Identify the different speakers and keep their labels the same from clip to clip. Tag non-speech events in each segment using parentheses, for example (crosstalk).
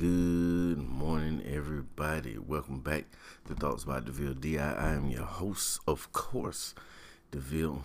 Speaker 1: Good morning, everybody. Welcome back to Thoughts by DeVille DI. I am your host, of course, DeVille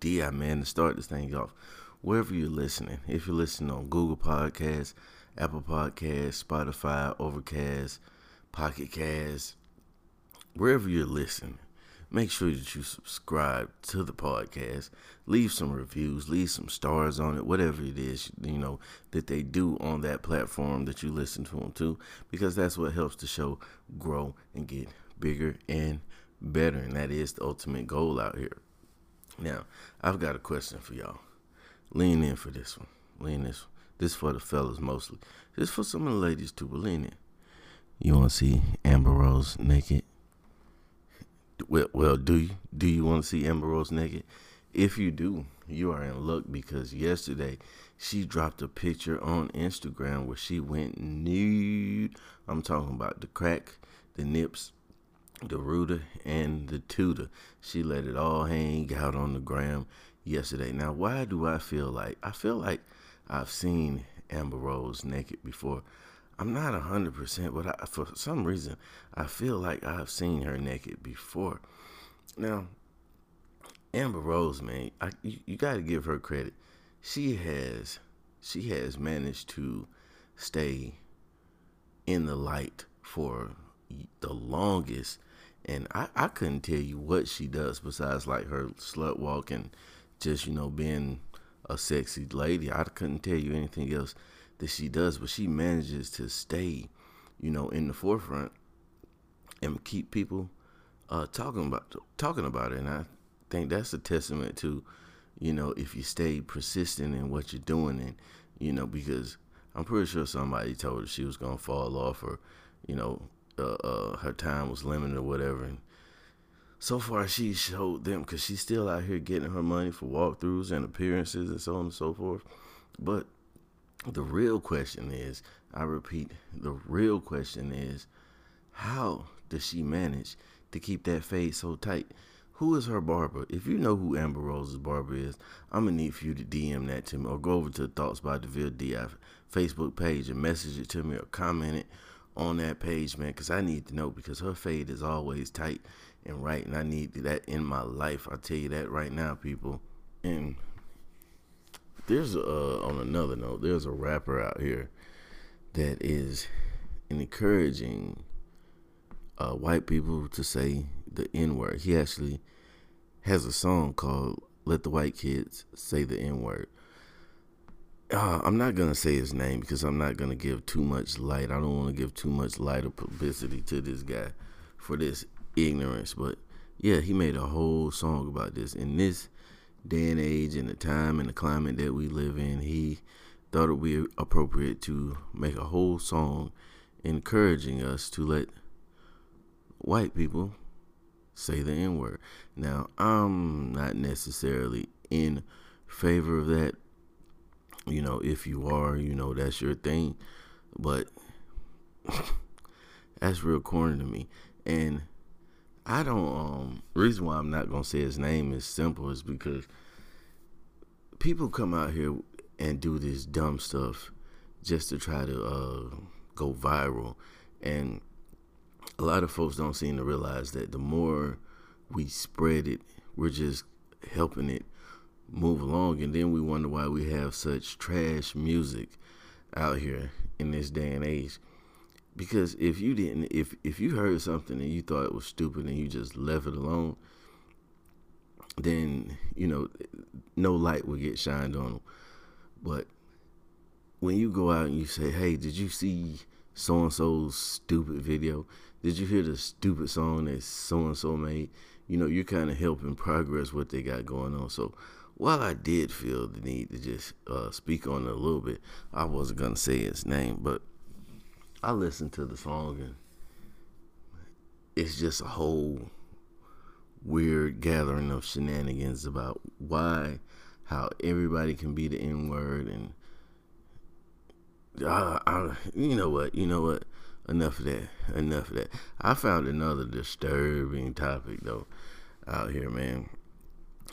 Speaker 1: DI. Man, to start this thing off, wherever you're listening, if you're listening on Google Podcasts, Apple Podcasts, Spotify, Overcast, Pocket Cast, wherever you're listening, make sure that you subscribe to the podcast. Leave some reviews leave some stars on it whatever it is you know that they do on that platform that you listen to them to because that's what helps the show grow and get bigger and better and that is the ultimate goal out here. Now i've got a question for y'all. Lean in for this one. Lean this one. this for the fellas mostly. This for some of the ladies too but lean in. You want to see amber rose naked well, well, do you do you want to see Amber Rose naked? If you do, you are in luck because yesterday she dropped a picture on Instagram where she went nude. I'm talking about the crack, the nips, the rooter, and the tutor. She let it all hang out on the gram yesterday. Now, why do I feel like I feel like I've seen Amber Rose naked before? I'm not a hundred percent, but I, for some reason, I feel like I've seen her naked before. Now, Amber Rose, man, I, you, you got to give her credit. She has, she has managed to stay in the light for the longest, and I, I couldn't tell you what she does besides like her slut walk and just you know being a sexy lady. I couldn't tell you anything else that she does, but she manages to stay, you know, in the forefront and keep people uh, talking about talking about it. And I think that's a testament to, you know, if you stay persistent in what you're doing, and you know, because I'm pretty sure somebody told her she was gonna fall off, or you know, uh, uh, her time was limited or whatever. And so far, she showed them because she's still out here getting her money for walkthroughs and appearances and so on and so forth. But the real question is, I repeat, the real question is, how does she manage to keep that fade so tight? Who is her barber? If you know who Amber Rose's barber is, I'm gonna need for you to DM that to me or go over to Thoughts by DeVille DI Facebook page and message it to me or comment it on that page, man, because I need to know because her fade is always tight and right, and I need that in my life. I'll tell you that right now, people. And there's a, on another note, there's a rapper out here that is encouraging uh, white people to say the N word. He actually has a song called "Let the White Kids Say the N Word." Uh, I'm not gonna say his name because I'm not gonna give too much light. I don't want to give too much light or publicity to this guy for this ignorance. But yeah, he made a whole song about this. And this day and age and the time and the climate that we live in, he thought it would be appropriate to make a whole song encouraging us to let white people say the N word. Now, I'm not necessarily in favor of that. You know, if you are, you know, that's your thing. But (laughs) that's real corny to me. And I don't um reason why I'm not gonna say his name is simple is because people come out here and do this dumb stuff just to try to uh, go viral. And a lot of folks don't seem to realize that the more we spread it we're just helping it move along. And then we wonder why we have such trash music out here in this day and age because if you didn't if if you heard something and you thought it was stupid and you just left it alone then you know no light will get shined on them but when you go out and you say hey did you see so and so's stupid video? Did you hear the stupid song that so and so made? You know you're kind of helping progress what they got going on. So while I did feel the need to just uh, speak on it a little bit, I wasn't gonna say his name, but I listened to the song and it's just a whole weird gathering of shenanigans about why, how everybody can be the N word and uh, I, you know what, you know what, enough of that, enough of that. I found another disturbing topic though out here, man.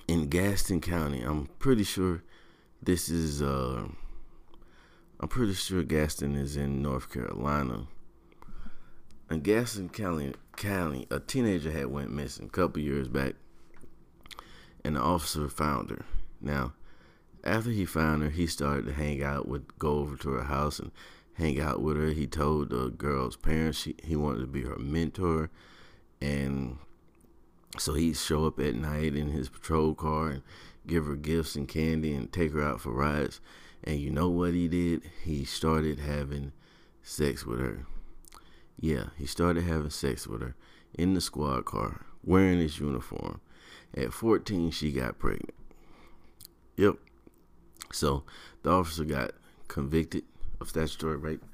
Speaker 1: In Gaston County, I'm pretty sure this is uh, I'm pretty sure Gaston is in North Carolina. And Gaston County, County, a teenager had went missing a couple years back, and the officer found her. Now, after he found her, he started to hang out with, go over to her house and hang out with her. He told the girl's parents she, he wanted to be her mentor, and so he'd show up at night in his patrol car and give her gifts and candy and take her out for rides. And you know what he did? He started having sex with her. Yeah, he started having sex with her in the squad car, wearing his uniform. At 14, she got pregnant. Yep. So the officer got convicted of statutory rape,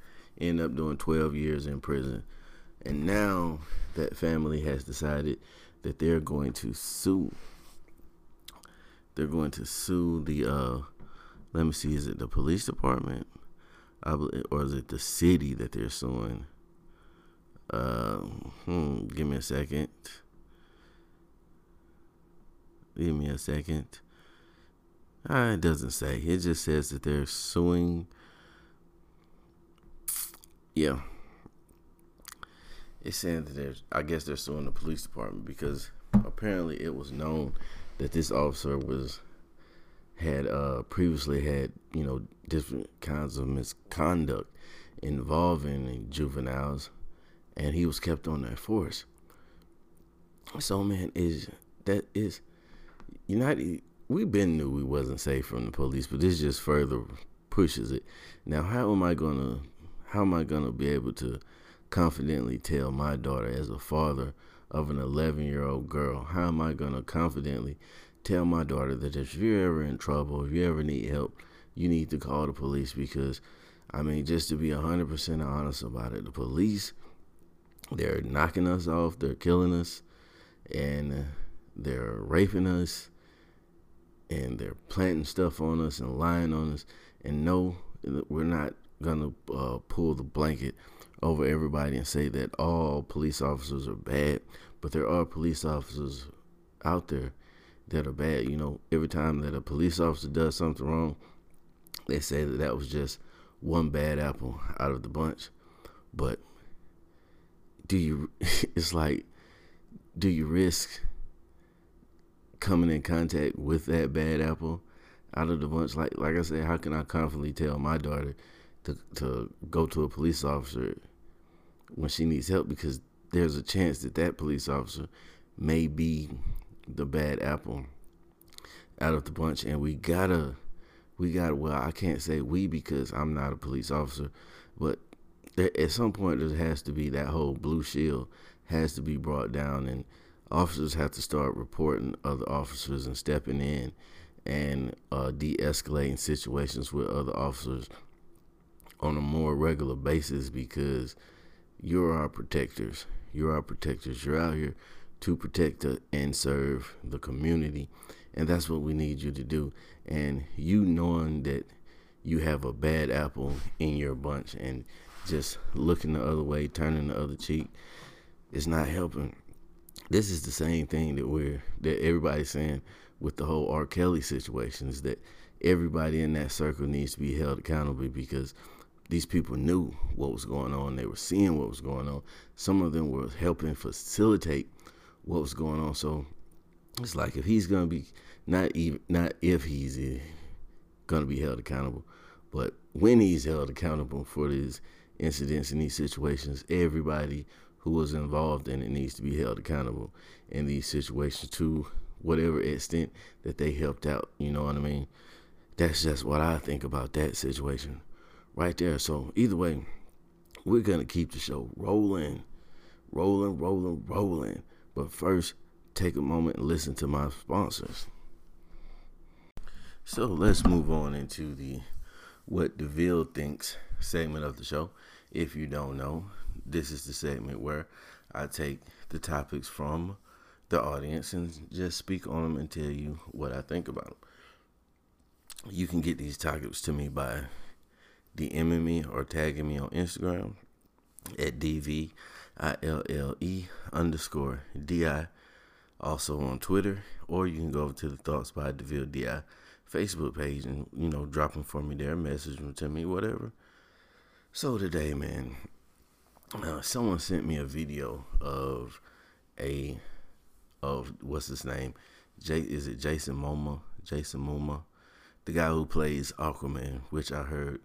Speaker 1: ended up doing 12 years in prison. And now that family has decided that they're going to sue. They're going to sue the uh, let me see, is it the police department? Believe, or is it the city that they're suing? Uh, hmm, give me a second. Give me a second. Uh, it doesn't say. It just says that they're suing. Yeah. It's saying that they're, I guess they're suing the police department because apparently it was known that this officer was had uh, previously had you know different kinds of misconduct involving juveniles, and he was kept on that force. So man, is that is United? We've been knew we wasn't safe from the police, but this just further pushes it. Now, how am I gonna how am I gonna be able to confidently tell my daughter as a father of an 11 year old girl? How am I gonna confidently tell my daughter that if you're ever in trouble, if you ever need help, you need to call the police because, I mean, just to be 100% honest about it, the police, they're knocking us off, they're killing us, and they're raping us, and they're planting stuff on us and lying on us. And no, we're not going to uh, pull the blanket over everybody and say that all police officers are bad, but there are police officers out there that are bad. You know, every time that a police officer does something wrong, they say that that was just one bad apple out of the bunch. But do you, (laughs) it's like, do you risk coming in contact with that bad apple out of the bunch? Like, like I said, how can I confidently tell my daughter to, to go to a police officer when she needs help? Because there's a chance that that police officer may be the bad apple out of the bunch, and we gotta, we gotta. Well, I can't say we because I'm not a police officer, but there, at some point there has to be that whole blue shield has to be brought down, and officers have to start reporting other officers and stepping in and uh, de-escalating situations with other officers on a more regular basis because you're our protectors. You're our protectors. You're out here to protect uh, and serve the community. And that's what we need you to do. And you knowing that you have a bad apple in your bunch and just looking the other way, turning the other cheek, is not helping. This is the same thing that we're that everybody's saying with the whole R. Kelly situation is that everybody in that circle needs to be held accountable because these people knew what was going on. They were seeing what was going on. Some of them were helping facilitate what was going on. So it's like if he's gonna be not even not if he's gonna be held accountable, but when he's held accountable for these incidents and these situations, everybody who was involved in it needs to be held accountable in these situations to whatever extent that they helped out. You know what I mean? That's just what I think about that situation right there. So either way, we're gonna keep the show rolling, rolling, rolling, rolling. But first, take a moment and listen to my sponsors. So let's move on into the What DeVille Thinks segment of the show. If you don't know, this is the segment where I take the topics from the audience and just speak on them and tell you what I think about them. You can get these topics to me by DMing me or tagging me on Instagram at DV I L L E underscore D I. Also on Twitter, or you can go over to the Thoughts by DeVille DI Facebook page and you know drop them for me there, message them to me, whatever. So today, man, uh, someone sent me a video of a of what's his name? Jay is it Jason Momoa? Jason Momoa, the guy who plays Aquaman, which I heard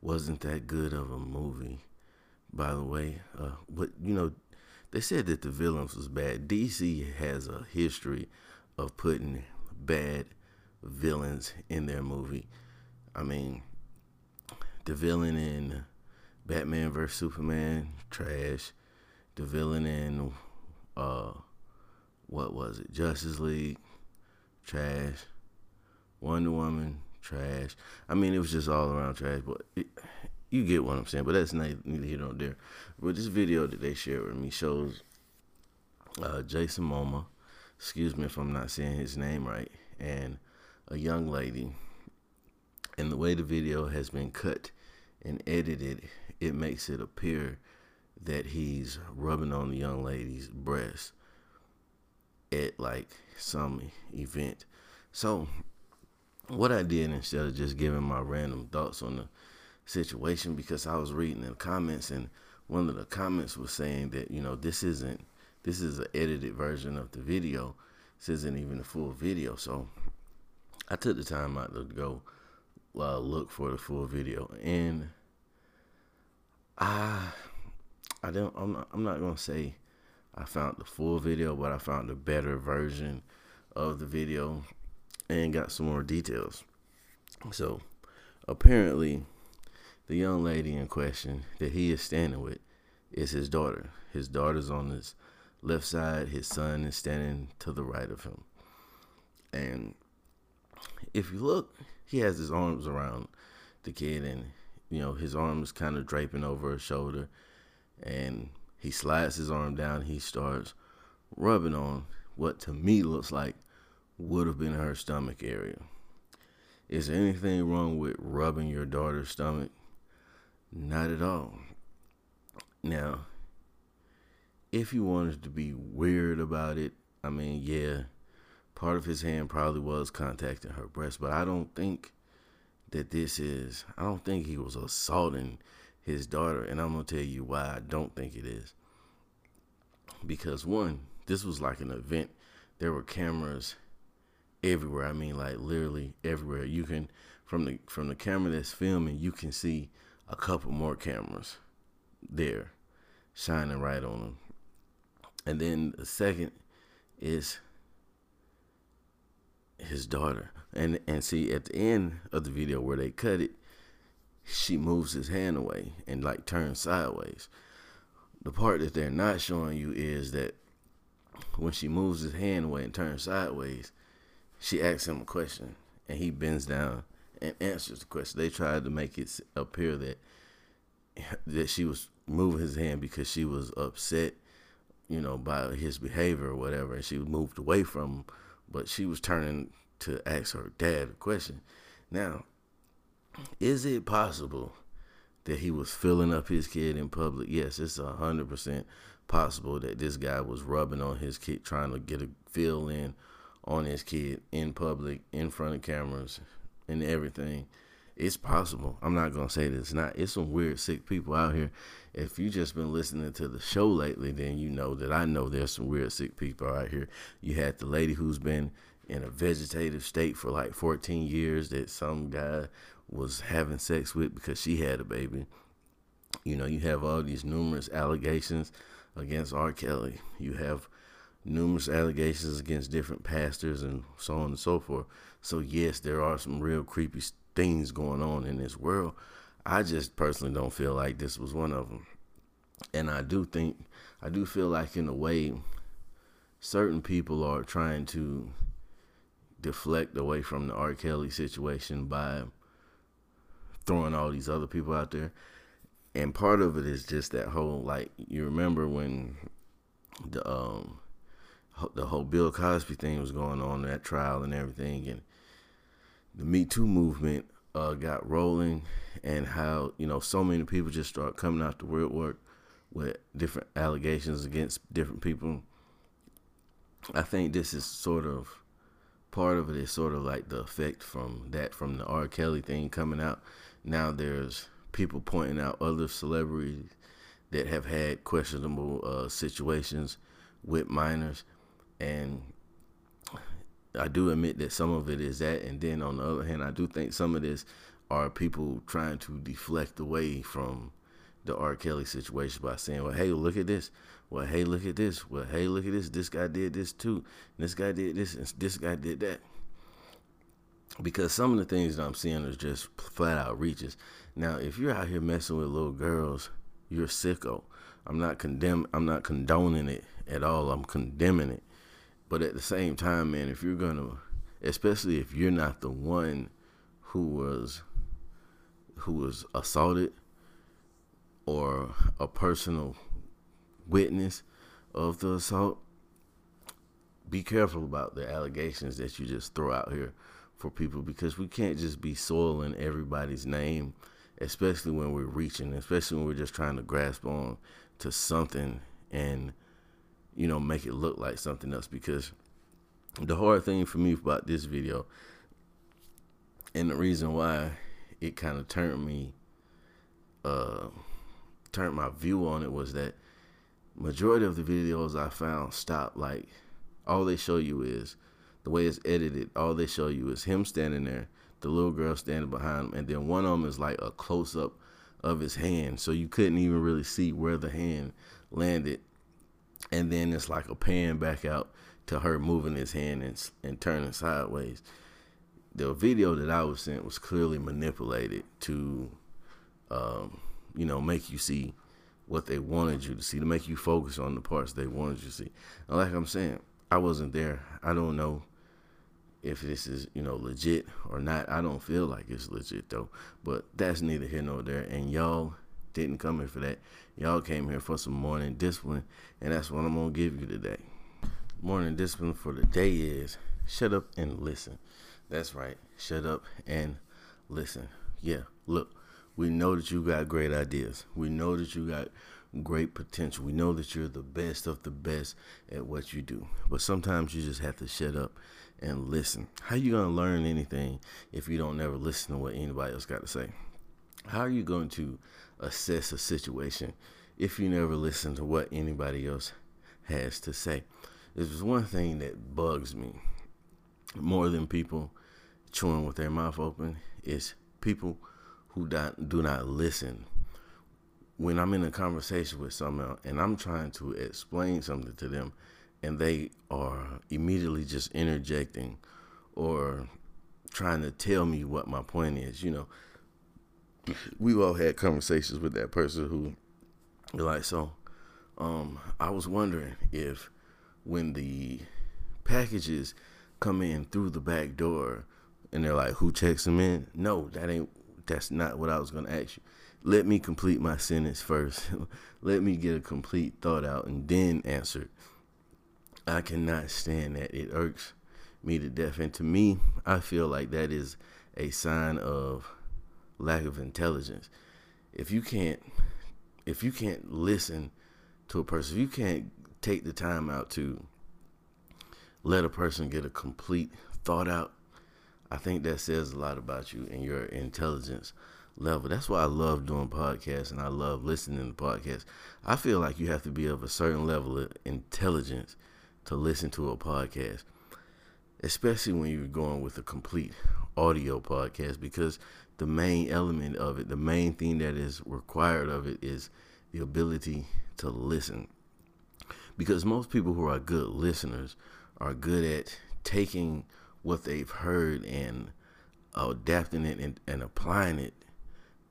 Speaker 1: wasn't that good of a movie. By the way, uh, but you know, they said that the villains was bad. DC has a history of putting bad villains in their movie. I mean, the villain in Batman vs Superman, trash. The villain in uh, what was it? Justice League, trash. Wonder Woman, trash. I mean, it was just all around trash. But you get what I'm saying. But that's neither here nor there. But this video that they shared with me shows uh, Jason Momoa. Excuse me if I'm not saying his name right. And a young lady. And the way the video has been cut and edited, it makes it appear that he's rubbing on the young lady's breast at like some event. So, what I did instead of just giving my random thoughts on the situation, because I was reading the comments and one of the comments was saying that you know this isn't this is an edited version of the video. This isn't even the full video. So I took the time out to go uh, look for the full video, and I I don't I'm not, I'm not gonna say I found the full video, but I found a better version of the video and got some more details. So apparently, the young lady in question that he is standing with is his daughter. His daughter's on his left side, his son is standing to the right of him. And if you look, he has his arms around the kid, and you know his arms kind of draping over her shoulder, and he slides his arm down. He starts rubbing on what to me looks like would have been her stomach area. Is there anything wrong with rubbing your daughter's stomach? Not at all. Now, if you wanted to be weird about it, I mean, yeah, part of his hand probably was contacting her breast, but I don't think that this is, I don't think he was assaulting his daughter. And I'm going to tell you why I don't think it is. Because, one, this was like an event, there were cameras everywhere. I mean, like literally everywhere. You can, from the from the camera that's filming, you can see a couple more cameras there shining right on them. And then the second is his daughter. And and see at the end of the video where they cut it, she moves his hand away and like turns sideways. The part that they're not showing you is that when she moves his hand away and turns sideways, she asks him a question and he bends down and answers the question. They tried to make it appear that that she was moving his hand because she was upset, you know, by his behavior or whatever, and she moved away from him but she was turning to ask her dad a question. Now, is it possible that he was filling up his kid in public? Yes, it's a hundred percent possible that this guy was rubbing on his kid, trying to get a feel in on his kid in public, in front of cameras, and everything. It's possible. I'm not gonna say that it's not. It's some weird, sick people out here. If you just been listening to the show lately, then you know that I know there's some weird, sick people out here. You had the lady who's been in a vegetative state for like 14 years that some guy was having sex with because she had a baby. You know, you have all these numerous allegations against R. Kelly. You have numerous allegations against different pastors and so on and so forth. So yes, there are some real creepy things going on in this world. I just personally don't feel like this was one of them. And I do think, I do feel like in a way, certain people are trying to deflect away from the R. Kelly situation by throwing all these other people out there. And part of it is just that whole like you remember when the um the whole Bill Cosby thing was going on that trial and everything and the Me Too movement uh, got rolling and how you know so many people just start coming out the woodwork with different allegations against different people. I think this is sort of part of it is sort of like the effect from that from the R. Kelly thing coming out. Now there's people pointing out other celebrities that have had questionable uh, situations with minors, and I do admit that some of it is that, and then on the other hand, I do think some of this are people trying to deflect away from the R. Kelly situation by saying, "Well, hey, look at this. Well, hey, look at this. Well, hey, look at this. This guy did this too. This guy did this, and this guy did that." Because some of the things that I'm seeing is just flat out reaches. Now, if you're out here messing with little girls, you're sicko. I'm not condemn. I'm not condoning it at all. I'm condemning it. But at the same time, man, if you're gonna, especially if you're not the one who was who was assaulted or a personal witness of the assault, be careful about the allegations that you just throw out here for people because we can't just be soiling everybody's name, especially when we're reaching, especially when we're just trying to grasp on to something and you know make it look like something else. Because the hard thing for me about this video and the reason why it kind of turned me uh turned my view on it was that majority of the videos I found stop like all they show you is the way it's edited all they show you is him standing there the little girl standing behind him and then one of them is like a close up of his hand. So you couldn't even really see where the hand landed and then it's like a pan back out to her moving his hand and, and turning sideways the video that I was sent was clearly manipulated to um, you know, make you see what they wanted you to see, to make you focus on the parts they wanted you to see. And like I'm saying, I wasn't there. I don't know if this is, you know, legit or not. I don't feel like it's legit though. But that's neither here nor there. And y'all didn't come here for that. Y'all came here for some morning discipline, and that's what I'm gonna give you today. Morning discipline for the day is shut up and listen. That's right. Shut up and listen. Yeah, look we know that you got great ideas. We know that you got great potential. We know that you're the best of the best at what you do. But sometimes you just have to shut up and listen. How you going to learn anything if you don't never listen to what anybody else got to say? How are you going to assess a situation if you never listen to what anybody else has to say? There's one thing that bugs me more than people chewing with their mouth open is people who do not listen. When I'm in a conversation with someone and I'm trying to explain something to them, and they are immediately just interjecting or trying to tell me what my point is, you know, we've all had conversations with that person who, you're like, so, um, I was wondering if when the packages come in through the back door and they're like, who checks them in? No, that ain't that's not what I was to ask you. Let me complete my sentence first. (laughs) Let me get a complete thought out and then answer. I cannot stand that. It irks me to death. And to me, I feel like that is a sign of lack of intelligence. If you can't if you can't listen to a person, if you can't take the time out to let a person get a complete thought out, I think that says a lot about you and your intelligence level. That's why I love doing podcasts and I love listening to podcasts. I feel like you have to be of a certain level of intelligence to listen to a podcast, especially when you're going with a complete audio podcast, because the main element of it, the main thing that is required of it is the ability to listen. Because most people who are good listeners are good at taking what they've heard and adapting it and, and applying it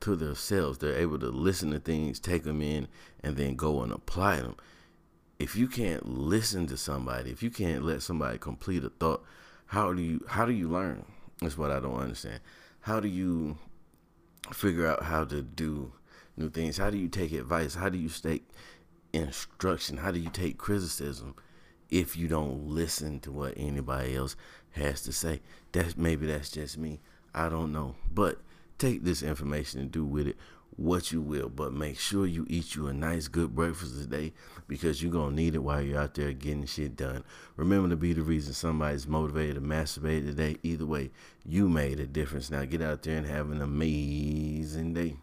Speaker 1: to themselves. They're able to listen to things, take them in, and then go and apply them. If you can't listen to somebody, if you can't let somebody complete a thought, how do you how do you learn? That's what I don't understand. How do you figure out how to do new things? How do you take advice? How do you take instruction? How do you take criticism if you don't listen to what anybody else has to say. That's maybe that's just me. I don't know. But take this information and do with it what you will, but make sure you eat you a nice, good breakfast today because you're to need it while you're out there getting shit done. Remember to be the reason somebody's motivated to masturbate today. Either way, you made a difference. Now get out there and have an amazing day.